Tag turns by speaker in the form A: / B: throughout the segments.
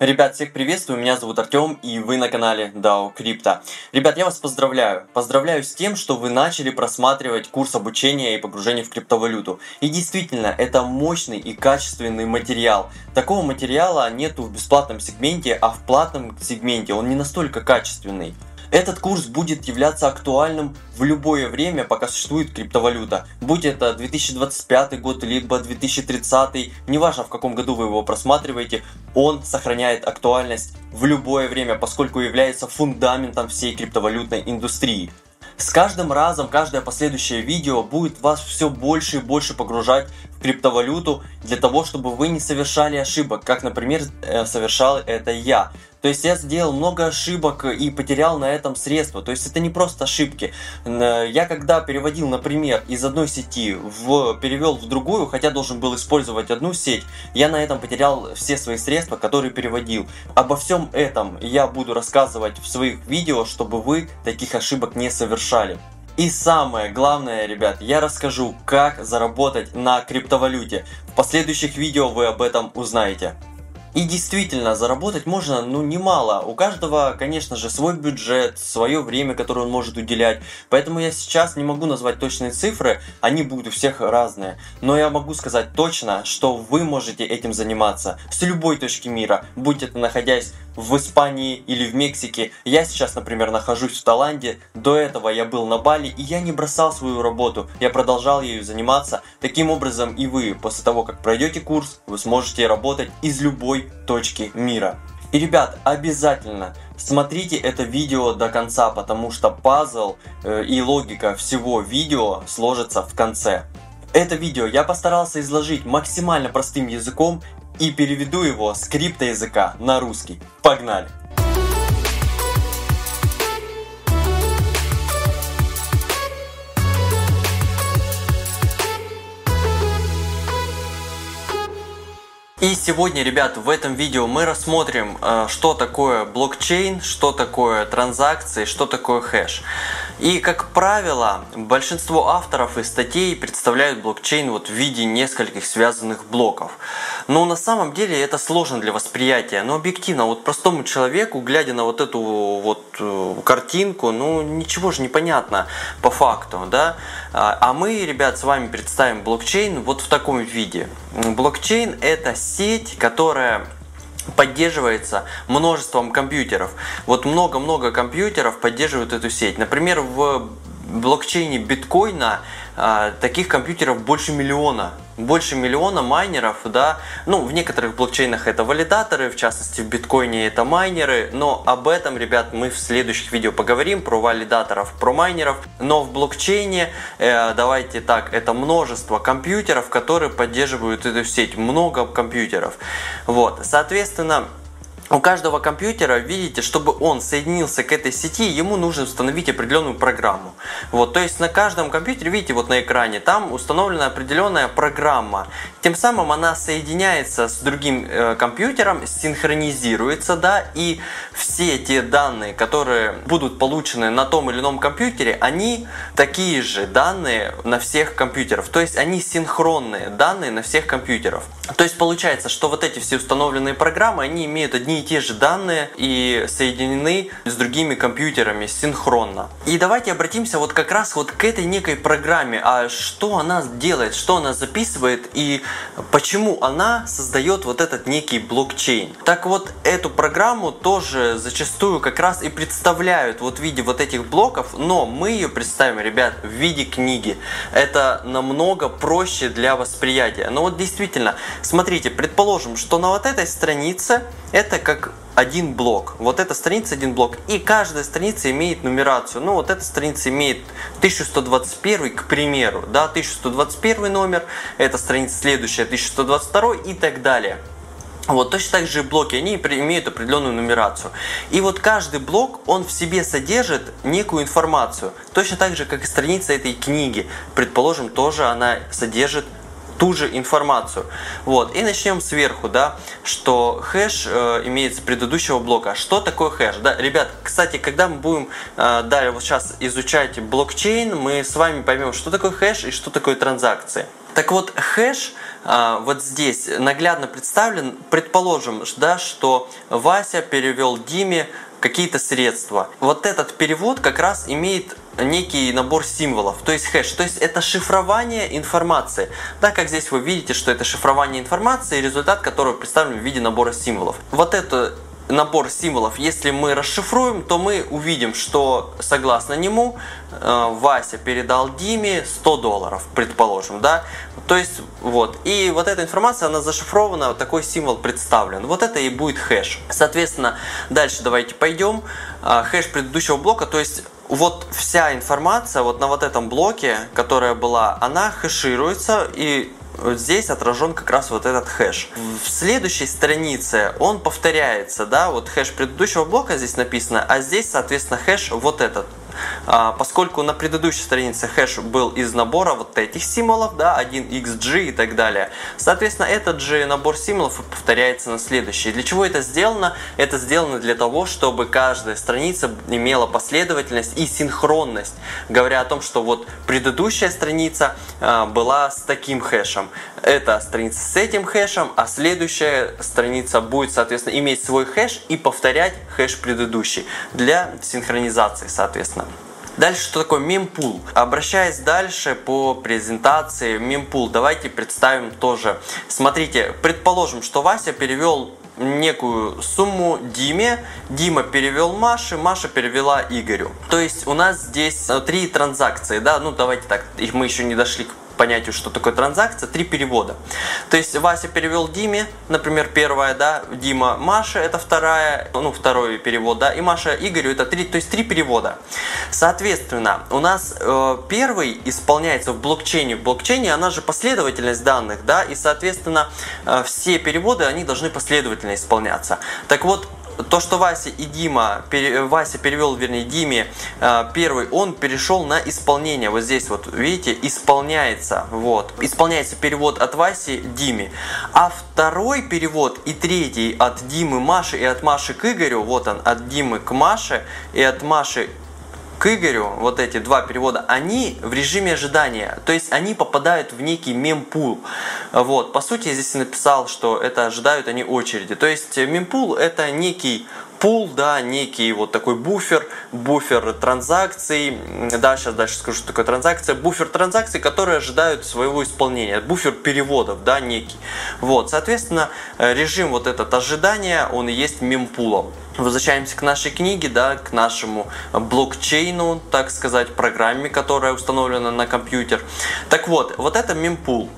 A: Ребят, всех приветствую, меня зовут Артем, и вы на канале DAO Crypto. Ребят, я вас поздравляю. Поздравляю с тем, что вы начали просматривать курс обучения и погружения в криптовалюту. И действительно, это мощный и качественный материал. Такого материала нету в бесплатном сегменте, а в платном сегменте он не настолько качественный. Этот курс будет являться актуальным в любое время, пока существует криптовалюта. Будь это 2025 год, либо 2030, неважно в каком году вы его просматриваете, он сохраняет актуальность в любое время, поскольку является фундаментом всей криптовалютной индустрии. С каждым разом, каждое последующее видео будет вас все больше и больше погружать в криптовалюту для того, чтобы вы не совершали ошибок, как, например, э, совершал это я. То есть я сделал много ошибок и потерял на этом средства. То есть это не просто ошибки. Я когда переводил, например, из одной сети в перевел в другую, хотя должен был использовать одну сеть, я на этом потерял все свои средства, которые переводил. Обо всем этом я буду рассказывать в своих видео, чтобы вы таких ошибок не совершали. И самое главное, ребят, я расскажу, как заработать на криптовалюте. В последующих видео вы об этом узнаете. И действительно, заработать можно, ну, немало. У каждого, конечно же, свой бюджет, свое время, которое он может уделять. Поэтому я сейчас не могу назвать точные цифры, они будут у всех разные. Но я могу сказать точно, что вы можете этим заниматься с любой точки мира, будь это находясь в Испании или в Мексике. Я сейчас, например, нахожусь в Таиланде. До этого я был на Бали, и я не бросал свою работу. Я продолжал ею заниматься. Таким образом, и вы, после того, как пройдете курс, вы сможете работать из любой точки мира. И, ребят, обязательно смотрите это видео до конца, потому что пазл э, и логика всего видео сложится в конце. Это видео я постарался изложить максимально простым языком и переведу его с криптоязыка на русский. Погнали! И сегодня, ребят, в этом видео мы рассмотрим, э, что такое блокчейн, что такое транзакции, что такое хэш. И, как правило, большинство авторов и статей представляют блокчейн вот в виде нескольких связанных блоков. Но на самом деле это сложно для восприятия. Но объективно, вот простому человеку, глядя на вот эту вот э, картинку, ну ничего же не понятно по факту, да? А, а мы, ребят, с вами представим блокчейн вот в таком виде. Блокчейн это сеть, которая поддерживается множеством компьютеров. Вот много-много компьютеров поддерживают эту сеть. Например, в блокчейне биткоина а, таких компьютеров больше миллиона. Больше миллиона майнеров, да. Ну, в некоторых блокчейнах это валидаторы, в частности в биткоине это майнеры. Но об этом, ребят, мы в следующих видео поговорим, про валидаторов, про майнеров. Но в блокчейне, э, давайте так, это множество компьютеров, которые поддерживают эту сеть. Много компьютеров. Вот, соответственно, у каждого компьютера, видите, чтобы он соединился к этой сети, ему нужно установить определенную программу. Вот, то есть на каждом компьютере, видите, вот на экране, там установлена определенная программа. Тем самым она соединяется с другим э, компьютером, синхронизируется, да, и все те данные, которые будут получены на том или ином компьютере, они такие же данные на всех компьютерах. То есть они синхронные данные на всех компьютерах. То есть получается, что вот эти все установленные программы, они имеют одни и те же данные и соединены с другими компьютерами синхронно. И давайте обратимся вот как раз вот к этой некой программе. А что она делает, что она записывает и почему она создает вот этот некий блокчейн. Так вот, эту программу тоже зачастую как раз и представляют вот в виде вот этих блоков, но мы ее представим, ребят, в виде книги. Это намного проще для восприятия. Но вот действительно, смотрите, предположим, что на вот этой странице это как один блок. Вот эта страница один блок. И каждая страница имеет нумерацию. Ну, вот эта страница имеет 1121, к примеру. Да, 1121 номер. Эта страница следующая 1122 и так далее. Вот точно так же и блоки, они имеют определенную нумерацию. И вот каждый блок, он в себе содержит некую информацию. Точно так же, как и страница этой книги. Предположим, тоже она содержит ту же информацию. Вот. И начнем сверху, да, что хэш э, имеется предыдущего блока. Что такое хэш? Да, ребят, кстати, когда мы будем э, далее вот сейчас изучать блокчейн, мы с вами поймем, что такое хэш и что такое транзакции. Так вот, хэш а, вот здесь наглядно представлен. Предположим, да, что Вася перевел Диме какие-то средства. Вот этот перевод как раз имеет некий набор символов, то есть хэш, то есть это шифрование информации. Да, как здесь вы видите, что это шифрование информации, результат которого представлен в виде набора символов. Вот это набор символов, если мы расшифруем, то мы увидим, что согласно нему э, Вася передал Диме 100 долларов, предположим, да, то есть вот, и вот эта информация, она зашифрована, такой символ представлен, вот это и будет хэш. Соответственно, дальше давайте пойдем, э, хэш предыдущего блока, то есть вот вся информация вот на вот этом блоке, которая была, она хэшируется и здесь отражен как раз вот этот хэш. В следующей странице он повторяется, да, вот хэш предыдущего блока здесь написано, а здесь, соответственно, хэш вот этот. А, поскольку на предыдущей странице хэш был из набора вот этих символов, да, 1xg и так далее, соответственно, этот же набор символов повторяется на следующий. Для чего это сделано? Это сделано для того, чтобы каждая страница имела последовательность и синхронность, говоря о том, что вот предыдущая страница а, была с таким хэшем, эта страница с этим хэшем, а следующая страница будет, соответственно, иметь свой хэш и повторять хэш предыдущий для синхронизации, соответственно. Дальше, что такое мемпул? Обращаясь дальше по презентации мемпул, давайте представим тоже. Смотрите, предположим, что Вася перевел некую сумму Диме, Дима перевел Маше, Маша перевела Игорю. То есть у нас здесь три транзакции, да, ну давайте так, мы еще не дошли к понятию, что такое транзакция, три перевода. То есть Вася перевел Диме, например, первая, да, Дима Маша, это вторая, ну, второй перевод, да, и Маша Игорю, это три, то есть три перевода. Соответственно, у нас э, первый исполняется в блокчейне. В блокчейне она же последовательность данных, да, и, соответственно, э, все переводы, они должны последовательно исполняться. Так вот, то, что Вася и Дима, Вася перевел, вернее, Диме э, первый, он перешел на исполнение. Вот здесь вот, видите, исполняется, вот, исполняется перевод от Васи Диме. А второй перевод и третий от Димы Маши и от Маши к Игорю, вот он, от Димы к Маше и от Маши к Игорю, вот эти два перевода, они в режиме ожидания, то есть они попадают в некий мемпул. Вот, по сути, я здесь написал, что это ожидают они очереди. То есть мемпул это некий пул, да, некий вот такой буфер, буфер транзакций, да, сейчас дальше скажу, что такое транзакция, буфер транзакций, которые ожидают своего исполнения, буфер переводов, да, некий. Вот, соответственно, э, режим вот этот ожидания, он и есть мемпулом. Возвращаемся к нашей книге, да, к нашему блокчейну, так сказать, программе, которая установлена на компьютер. Так вот, вот это мемпул.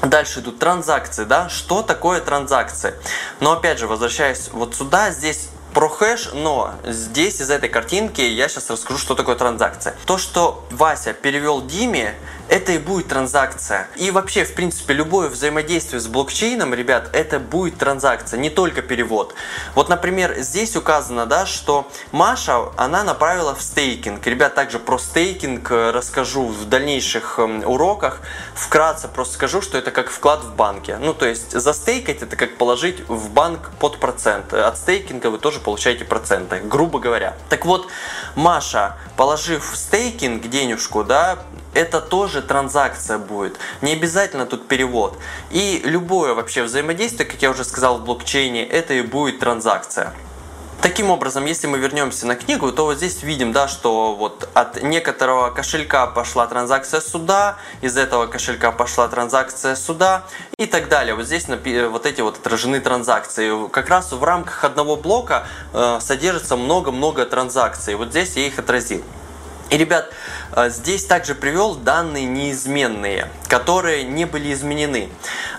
A: Дальше идут транзакции, да, что такое транзакции? Но опять же, возвращаясь вот сюда, здесь про хэш, но здесь из этой картинки я сейчас расскажу, что такое транзакция. То, что Вася перевел Диме, это и будет транзакция. И вообще, в принципе, любое взаимодействие с блокчейном, ребят, это будет транзакция, не только перевод. Вот, например, здесь указано, да, что Маша, она направила в стейкинг. Ребят, также про стейкинг э, расскажу в дальнейших эм, уроках. Вкратце просто скажу, что это как вклад в банке. Ну, то есть, застейкать это как положить в банк под процент. От стейкинга вы тоже получаете проценты, грубо говоря. Так вот, Маша, положив в стейкинг денежку, да, это тоже транзакция будет. Не обязательно тут перевод. И любое вообще взаимодействие, как я уже сказал в блокчейне, это и будет транзакция. Таким образом, если мы вернемся на книгу, то вот здесь видим, да, что вот от некоторого кошелька пошла транзакция сюда, из этого кошелька пошла транзакция сюда и так далее. Вот здесь вот эти вот отражены транзакции. Как раз в рамках одного блока э, содержится много-много транзакций. Вот здесь я их отразил. И, ребят, э, здесь также привел данные неизменные, которые не были изменены.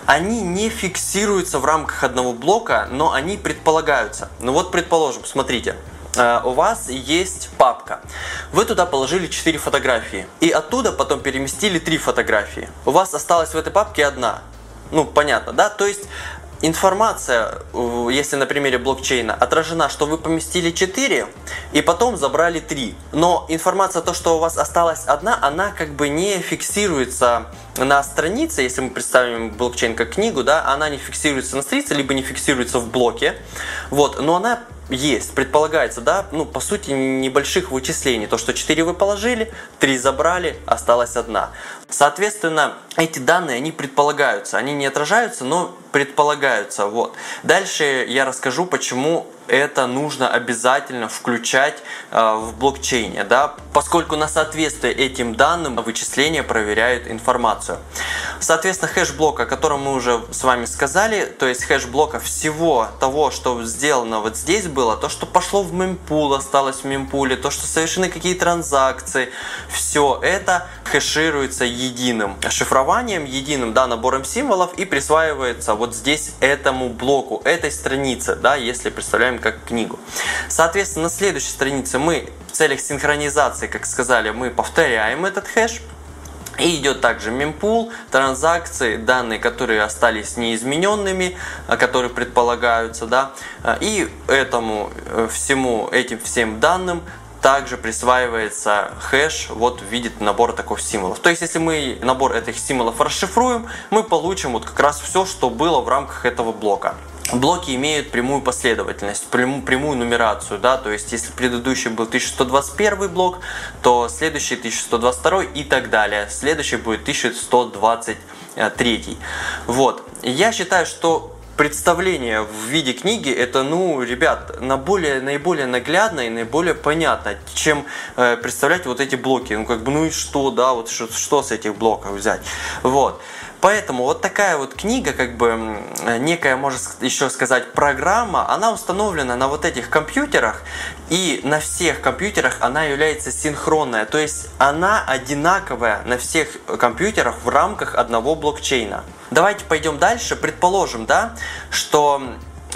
A: Они не фиксируются в рамках одного блока, но они предполагаются. Ну вот, предположим, смотрите, э, у вас есть папка. Вы туда положили 4 фотографии. И оттуда потом переместили 3 фотографии. У вас осталась в этой папке одна. Ну, понятно, да? То есть информация, если на примере блокчейна, отражена, что вы поместили 4 и потом забрали 3. Но информация, то, что у вас осталась одна, она как бы не фиксируется на странице, если мы представим блокчейн как книгу, да, она не фиксируется на странице, либо не фиксируется в блоке, вот, но она есть, предполагается, да, ну, по сути, небольших вычислений. То, что 4 вы положили, 3 забрали, осталась одна. Соответственно, эти данные, они предполагаются, они не отражаются, но предполагаются. Вот. Дальше я расскажу, почему это нужно обязательно включать э, в блокчейне, да, поскольку на соответствие этим данным вычисления проверяют информацию. Соответственно, хэш-блок, о котором мы уже с вами сказали, то есть хэш-блока всего того, что сделано вот здесь было, то, что пошло в mempool, осталось в mempool е, то, что совершены какие транзакции, все это хэшируется единым шифрованием, единым да, набором символов и присваивается вот здесь этому блоку, этой странице, да, если представляем как книгу. Соответственно, на следующей странице мы в целях синхронизации, как сказали, мы повторяем этот хэш, и идет также мемпул, транзакции, данные, которые остались неизмененными, а, которые предполагаются, да, а, и этому э, всему, этим всем данным также присваивается хэш вот в виде набора таких символов. То есть, если мы набор этих символов расшифруем, мы получим вот как раз все, что было в рамках этого блока. Блоки имеют прямую последовательность, прямую, прямую нумерацию, да, то есть если предыдущий был 1121 блок, то следующий 1122 и так далее. Следующий будет 1123. Вот. Я считаю, что представление в виде книги это, ну, ребят, на более, наиболее наглядно и наиболее понятно, чем э, представлять вот эти блоки. Ну, как бы, ну и что, да, вот что, что с этих блоков взять. Вот. Поэтому вот такая вот книга, как бы некая, можно еще сказать, программа, она установлена на вот этих компьютерах, и на всех компьютерах она является синхронная, то есть она одинаковая на всех компьютерах в рамках одного блокчейна. Давайте пойдем дальше. Предположим, да, что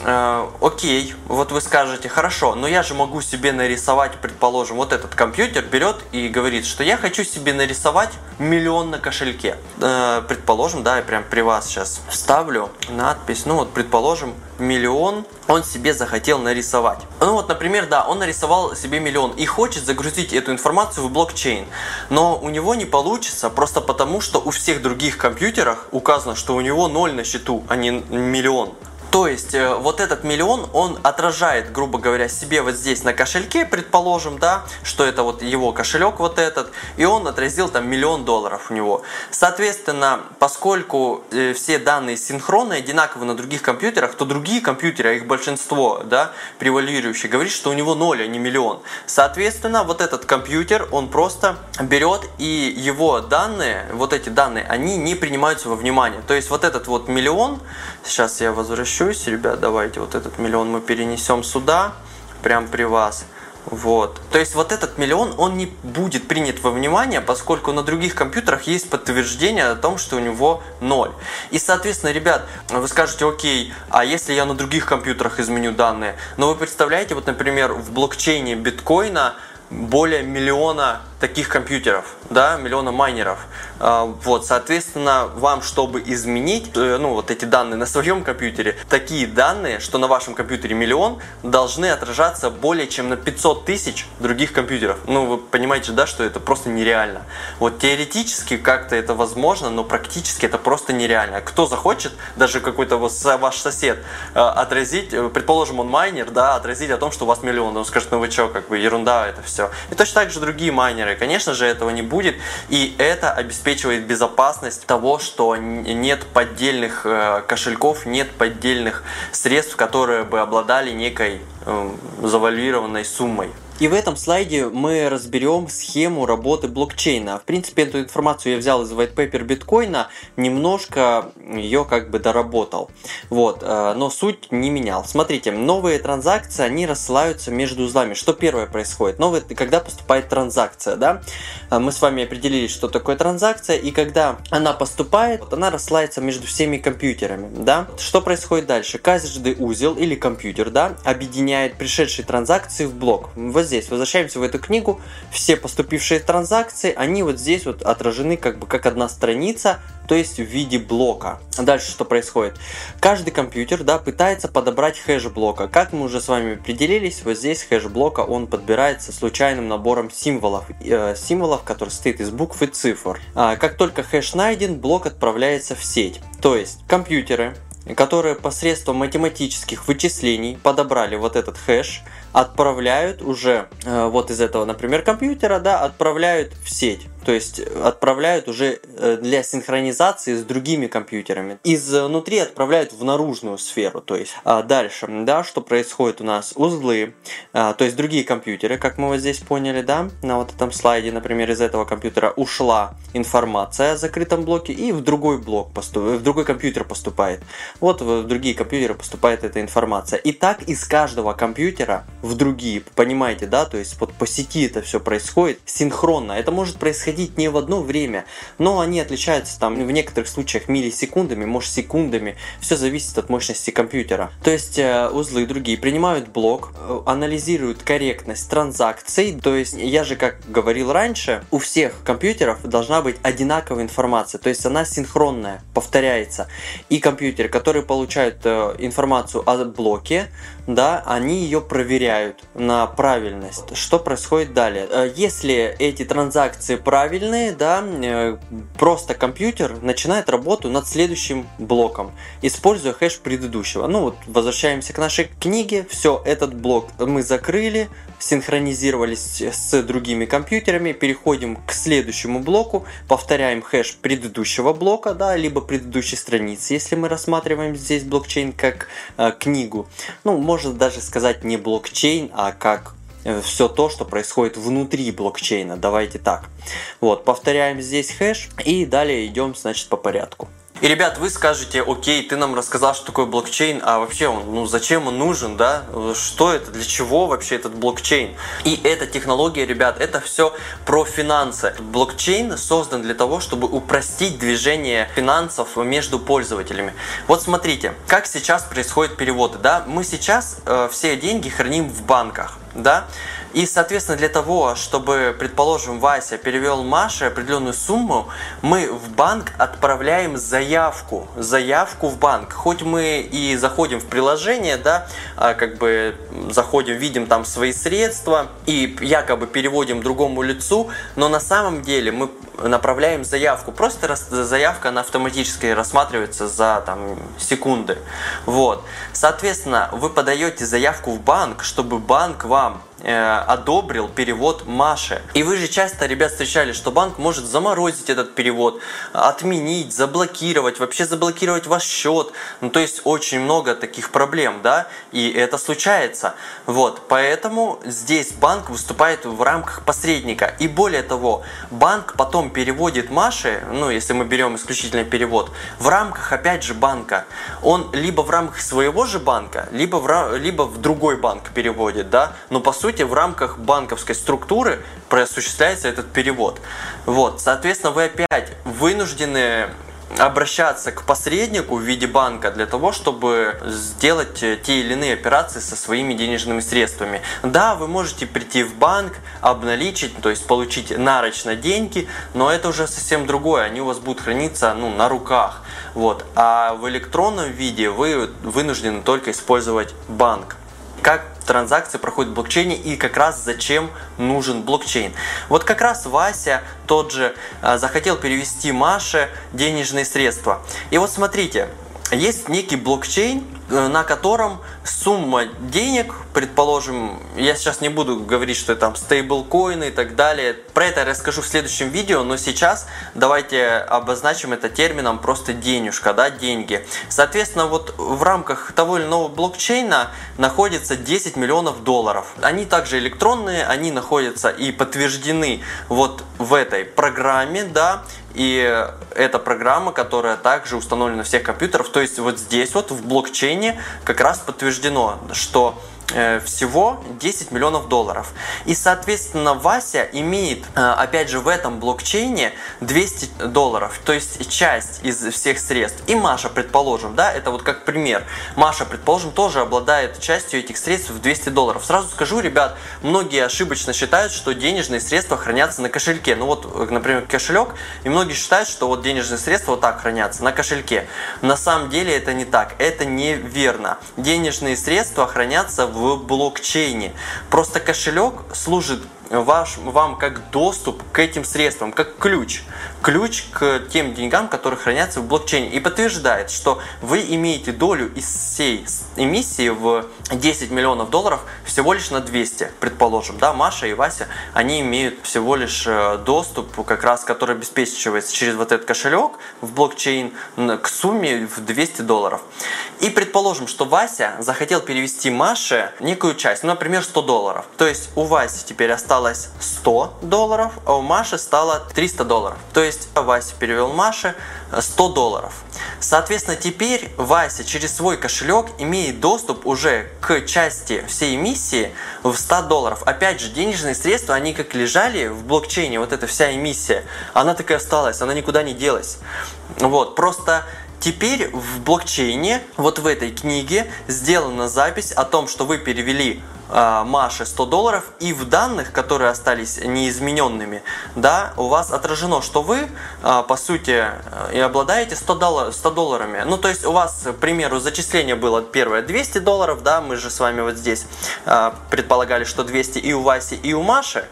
A: э, окей, вот вы скажете, хорошо, но я же могу себе нарисовать, предположим, вот этот компьютер берет и говорит, что я хочу себе нарисовать миллион на кошельке. Э, предположим, да, я прям при вас сейчас вставлю надпись, ну вот, предположим, миллион он себе захотел нарисовать. Ну вот, например, да, он нарисовал себе миллион и хочет загрузить эту информацию в блокчейн, но у него не получится просто потому, что у всех других компьютерах указано, что у него ноль на счету, а не миллион. То есть э, вот этот миллион, он отражает, грубо говоря, себе вот здесь на кошельке, предположим, да, что это вот его кошелек вот этот, и он отразил там миллион долларов у него. Соответственно, поскольку э, все данные синхронные, одинаковы на других компьютерах, то другие компьютеры, а их большинство, да, превалирующие, говорит, что у него ноль, а не миллион. Соответственно, вот этот компьютер, он просто берет и его данные, вот эти данные, они не принимаются во внимание. То есть вот этот вот миллион, сейчас я возвращу смещусь, ребят, давайте вот этот миллион мы перенесем сюда, прям при вас. Вот. То есть вот этот миллион, он не будет принят во внимание, поскольку на других компьютерах есть подтверждение о том, что у него ноль. И, соответственно, ребят, вы скажете, окей, а если я на других компьютерах изменю данные? Но вы представляете, вот, например, в блокчейне биткоина более миллиона таких компьютеров, да, миллиона майнеров. А, вот, соответственно, вам, чтобы изменить, э, ну, вот эти данные на своем компьютере, такие данные, что на вашем компьютере миллион, должны отражаться более чем на 500 тысяч других компьютеров. Ну, вы понимаете, да, что это просто нереально. Вот теоретически как-то это возможно, но практически это просто нереально. Кто захочет, даже какой-то ваш сосед, э, отразить, э, предположим, он майнер, да, отразить о том, что у вас миллион, он скажет, ну вы что, как бы ерунда это все. И точно так же другие майнеры камеры. Конечно же, этого не будет, и это обеспечивает безопасность того, что нет поддельных э, кошельков, нет поддельных средств, которые бы обладали некой э, завалированной суммой. И в этом слайде мы разберем схему работы блокчейна. В принципе, эту информацию я взял из white paper биткоина, немножко ее как бы доработал. Вот, э, но суть не менял. Смотрите, новые транзакции, они рассылаются между узлами. Что первое происходит? Новые, когда поступает транзакция, да? Э, мы с вами определили, что такое транзакция, и когда она поступает, вот она рассылается между всеми компьютерами, да? Что происходит дальше? Каждый узел или компьютер, да, объединяет пришедшие транзакции в блок здесь. Возвращаемся в эту книгу. Все поступившие транзакции, они вот здесь вот отражены как бы как одна страница, то есть в виде блока. Дальше что происходит? Каждый компьютер да, пытается подобрать хэш блока. Как мы уже с вами определились, вот здесь хэш блока он подбирается случайным набором символов, э, символов, который состоит из букв и цифр. А, как только хэш найден, блок отправляется в сеть. То есть компьютеры которые посредством математических вычислений подобрали вот этот хэш, отправляют уже э, вот из этого, например, компьютера, да, отправляют в сеть. То есть отправляют уже э, для синхронизации с другими компьютерами. Изнутри отправляют в наружную сферу. То есть а дальше, да, что происходит у нас? Узлы, а, то есть другие компьютеры, как мы вот здесь поняли, да, на вот этом слайде, например, из этого компьютера ушла информация о закрытом блоке и в другой блок, поступ... в другой компьютер поступает. Вот в другие компьютеры поступает эта информация. И так из каждого компьютера в другие, понимаете, да, то есть вот по сети это все происходит синхронно. Это может происходить не в одно время, но они отличаются там в некоторых случаях миллисекундами, может секундами. Все зависит от мощности компьютера. То есть э, узлы другие принимают блок, э, анализируют корректность транзакций. То есть я же как говорил раньше, у всех компьютеров должна быть одинаковая информация, то есть она синхронная, повторяется. И компьютеры, которые получают э, информацию о блоке, да, они ее проверяют на правильность. Что происходит далее? Э, если эти транзакции правильные, да, э, просто компьютер начинает работу над следующим блоком, используя хэш предыдущего. Ну вот, возвращаемся к нашей книге. Все, этот блок мы закрыли, синхронизировались с другими компьютерами, переходим к следующему блоку, повторяем хэш предыдущего блока, да, либо предыдущей страницы, если мы рассматриваем здесь блокчейн как э, книгу. Ну, можно даже сказать не блокчейн, а как э, все то, что происходит внутри блокчейна. Давайте так. Вот, повторяем здесь хэш и далее идем, значит, по порядку. И, ребят, вы скажете, окей, ты нам рассказал, что такое блокчейн, а вообще он, ну зачем он нужен, да? Что это, для чего вообще этот блокчейн? И эта технология, ребят, это все про финансы. Блокчейн создан для того, чтобы упростить движение финансов между пользователями. Вот смотрите, как сейчас происходят переводы, да? Мы сейчас э, все деньги храним в банках, да? И, соответственно, для того, чтобы, предположим, Вася перевел Маше определенную сумму, мы в банк отправляем заявку. Заявку в банк. Хоть мы и заходим в приложение, да, а как бы заходим, видим там свои средства и якобы переводим другому лицу, но на самом деле мы направляем заявку. Просто заявка она автоматически рассматривается за там, секунды. Вот. Соответственно, вы подаете заявку в банк, чтобы банк вам Э, одобрил перевод Маши. И вы же часто, ребят, встречали, что банк может заморозить этот перевод, отменить, заблокировать, вообще заблокировать ваш счет. Ну, то есть очень много таких проблем, да, и это случается. Вот, поэтому здесь банк выступает в рамках посредника. И более того, банк потом переводит Маше, ну, если мы берем исключительно перевод, в рамках, опять же, банка. Он либо в рамках своего же банка, либо в, либо в другой банк переводит, да, но по сути сути, в рамках банковской структуры осуществляется этот перевод. Вот, соответственно, вы опять вынуждены обращаться к посреднику в виде банка для того, чтобы сделать те или иные операции со своими денежными средствами. Да, вы можете прийти в банк, обналичить, то есть получить нарочно деньги, но это уже совсем другое, они у вас будут храниться ну, на руках. Вот. А в электронном виде вы вынуждены только использовать банк. Как транзакции проходят в блокчейне и как раз зачем нужен блокчейн. Вот как раз Вася тот же а, захотел перевести Маше денежные средства. И вот смотрите, есть некий блокчейн, на котором сумма денег, предположим, я сейчас не буду говорить, что это там стейблкоины и так далее, про это я расскажу в следующем видео, но сейчас давайте обозначим это термином просто денежка, да, деньги. Соответственно, вот в рамках того или иного блокчейна находится 10 миллионов долларов. Они также электронные, они находятся и подтверждены вот в этой программе, да, и это программа, которая также установлена на всех компьютерах. То есть вот здесь вот в блокчейне как раз подтверждено, что всего 10 миллионов долларов. И, соответственно, Вася имеет, э, опять же, в этом блокчейне 200 долларов, то есть часть из всех средств. И Маша, предположим, да, это вот как пример. Маша, предположим, тоже обладает частью этих средств в 200 долларов. Сразу скажу, ребят, многие ошибочно считают, что денежные средства хранятся на кошельке. Ну вот, например, кошелек, и многие считают, что вот денежные средства вот так хранятся на кошельке. На самом деле это не так, это неверно. Денежные средства хранятся в в блокчейне. Просто кошелек служит ваш, вам как доступ к этим средствам, как ключ. Ключ к тем деньгам, которые хранятся в блокчейне. И подтверждает, что вы имеете долю из всей эмиссии в 10 миллионов долларов всего лишь на 200, предположим. Да, Маша и Вася, они имеют всего лишь э, доступ, как раз который обеспечивается через вот этот кошелек в блокчейн к сумме в 200 долларов. И предположим, что Вася захотел перевести Маше некую часть, ну, например, 100 долларов. То есть у Васи теперь осталось 100 долларов, а у Маши стало 300 долларов. То есть Вася перевел Маше 100 долларов. Соответственно, теперь Вася через свой кошелек имеет доступ уже к части всей эмиссии в 100 долларов. Опять же, денежные средства, они как лежали в блокчейне, вот эта вся эмиссия, она так и осталась, она никуда не делась. Вот, просто Теперь в блокчейне, вот в этой книге, сделана запись о том, что вы перевели Маше 100 долларов, и в данных, которые остались неизмененными, да, у вас отражено, что вы, э, по сути, э, и обладаете 100, доллар, 100 долларами. Ну, то есть у вас, к примеру, зачисление было первое 200 долларов, да, мы же с вами вот здесь э, предполагали, что 200 и у Васи, и у Маши,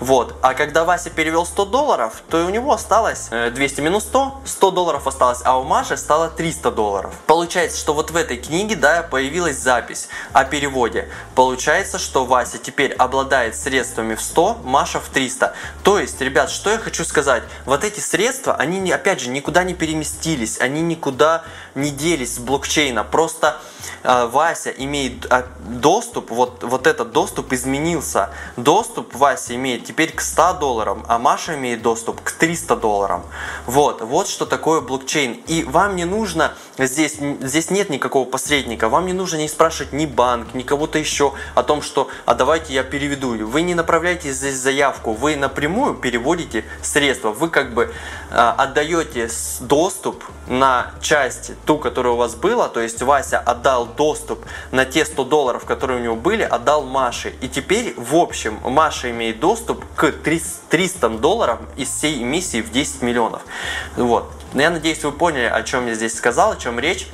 A: вот. А когда Вася перевел 100 долларов, то у него осталось 200 минус 100, 100 долларов осталось, а у Маши стало 300 долларов. Получается, что вот в этой книге, да, появилась запись о переводе. Получается, Получается, что Вася теперь обладает средствами в 100, Маша в 300. То есть, ребят, что я хочу сказать? Вот эти средства, они, опять же, никуда не переместились, они никуда не делись с блокчейна. Просто э, Вася имеет э, доступ, вот, вот этот доступ изменился. Доступ Вася имеет теперь к 100 долларам, а Маша имеет доступ к 300 долларам. Вот, вот что такое блокчейн. И вам не нужно, здесь, здесь нет никакого посредника, вам не нужно не спрашивать ни банк, ни кого-то еще о том, что а давайте я переведу. Вы не направляете здесь заявку, вы напрямую переводите средства. Вы как бы э, отдаете доступ на часть ту, которая у вас была, то есть Вася отдал доступ на те 100 долларов, которые у него были, отдал Маше. И теперь, в общем, Маша имеет доступ к 300 долларам из всей эмиссии в 10 миллионов. Вот. Я надеюсь, вы поняли, о чем я здесь сказал, о чем речь.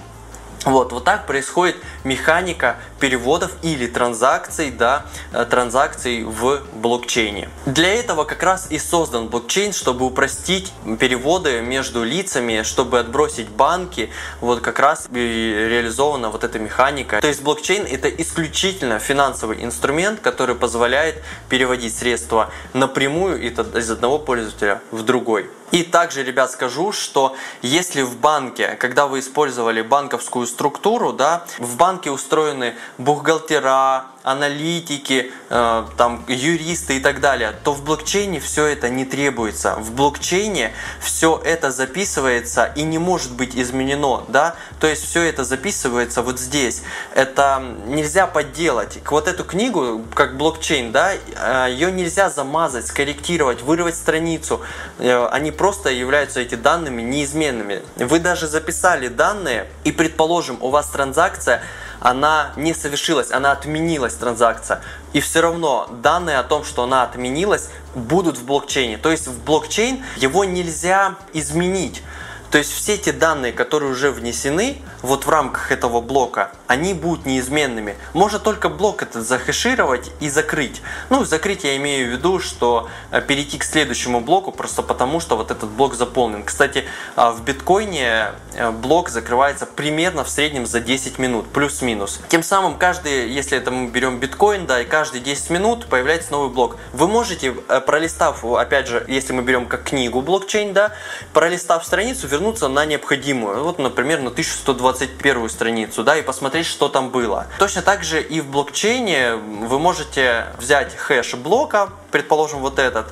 A: Вот, вот так происходит механика переводов или транзакций, да, э, транзакций в блокчейне. Для этого как раз и создан блокчейн, чтобы упростить переводы между лицами, чтобы отбросить банки. Вот как раз и реализована вот эта механика. То есть блокчейн это исключительно финансовый инструмент, который позволяет переводить средства напрямую из одного пользователя в другой. И также, ребят, скажу, что если в банке, когда вы использовали банковскую структуру, да, в банке устроены бухгалтера, аналитики, э, там, юристы и так далее, то в блокчейне все это не требуется. В блокчейне все это записывается и не может быть изменено, да, то есть все это записывается вот здесь. Это нельзя подделать. Вот эту книгу, как блокчейн, да, э, ее нельзя замазать, скорректировать, вырвать страницу. Э, они просто являются эти данными неизменными. Вы даже записали данные и, предположим, у вас транзакция она не совершилась, она отменилась транзакция. И все равно данные о том, что она отменилась, будут в блокчейне. То есть в блокчейн его нельзя изменить. То есть все те данные, которые уже внесены вот в рамках этого блока, они будут неизменными. Можно только блок этот захэшировать и закрыть. Ну, закрыть я имею в виду, что э, перейти к следующему блоку просто потому, что вот этот блок заполнен. Кстати, а, в биткоине э, блок закрывается примерно в среднем за 10 минут, плюс-минус. Тем самым каждый, если это мы берем биткоин, да, и каждые 10 минут появляется новый блок. Вы можете, э, пролистав, опять же, если мы берем как книгу блокчейн, да, пролистав страницу, на необходимую. Вот, например, на 1121 страницу, да, и посмотреть, что там было. Точно так же и в блокчейне вы можете взять хэш блока, предположим, вот этот,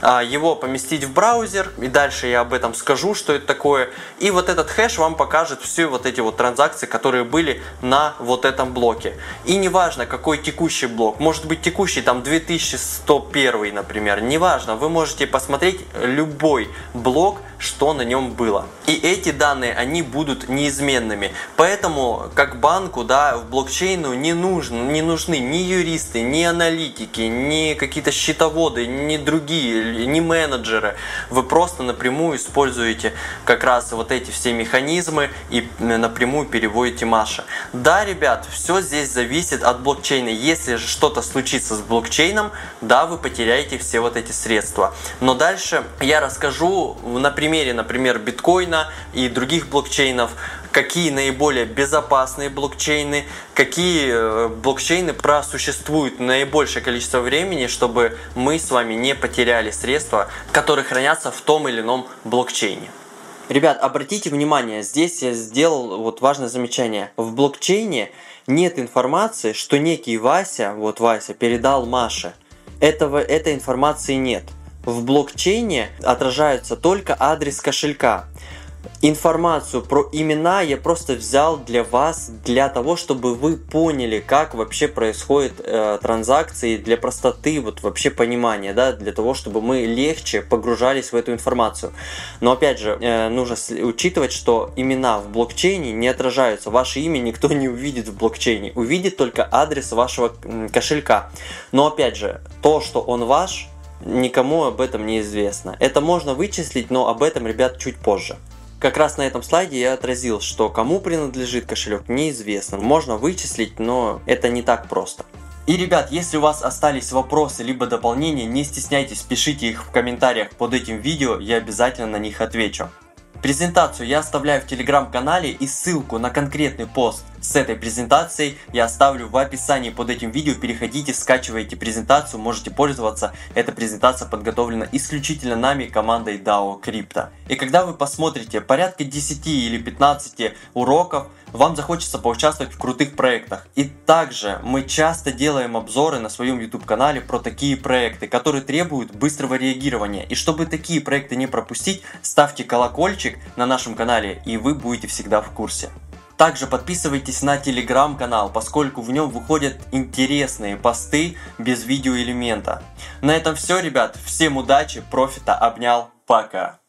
A: а, его поместить в браузер, и дальше я об этом скажу, что это такое. И вот этот хэш вам покажет все вот эти вот транзакции, которые были на вот этом блоке. И неважно, какой текущий блок, может быть текущий там 2101, например, неважно, вы можете посмотреть любой блок, что на нем было. И эти данные, они будут неизменными. Поэтому, как банку, да, в блокчейну не, нужно, не нужны ни юристы, ни аналитики, ни какие-то счета счетоводы, ни другие, ни менеджеры. Вы просто напрямую используете как раз вот эти все механизмы и напрямую переводите Маше. Да, ребят, все здесь зависит от блокчейна. Если же что-то случится с блокчейном, да, вы потеряете все вот эти средства. Но дальше я расскажу на примере, например, биткоина и других блокчейнов, какие наиболее безопасные блокчейны, какие э, блокчейны просуществуют наибольшее количество времени, чтобы мы с вами не потеряли средства, которые хранятся в том или ином блокчейне. Ребят, обратите внимание, здесь я сделал вот важное замечание. В блокчейне нет информации, что некий Вася, вот Вася, передал Маше. Этого, этой информации нет. В блокчейне отражается только адрес кошелька. Информацию про имена я просто взял для вас, для того, чтобы вы поняли, как вообще происходят э, транзакции, для простоты, вот вообще понимания, да, для того, чтобы мы легче погружались в эту информацию. Но опять же, э, нужно учитывать, что имена в блокчейне не отражаются. Ваше имя никто не увидит в блокчейне, увидит только адрес вашего кошелька. Но опять же, то, что он ваш, никому об этом не известно. Это можно вычислить, но об этом, ребят, чуть позже. Как раз на этом слайде я отразил, что кому принадлежит кошелек неизвестно. Можно вычислить, но это не так просто. И, ребят, если у вас остались вопросы либо дополнения, не стесняйтесь, пишите их в комментариях под этим видео, я обязательно на них отвечу. Презентацию я оставляю в телеграм-канале и ссылку на конкретный пост с этой презентацией я оставлю в описании под этим видео. Переходите, скачивайте презентацию, можете пользоваться. Эта презентация подготовлена исключительно нами, командой DAO Crypto. И когда вы посмотрите порядка 10 или 15 уроков, вам захочется поучаствовать в крутых проектах. И также мы часто делаем обзоры на своем YouTube канале про такие проекты, которые требуют быстрого реагирования. И чтобы такие проекты не пропустить, ставьте колокольчик на нашем канале, и вы будете всегда в курсе. Также подписывайтесь на телеграм-канал, поскольку в нем выходят интересные посты без видеоэлемента. На этом все, ребят. Всем удачи, профита, обнял, пока.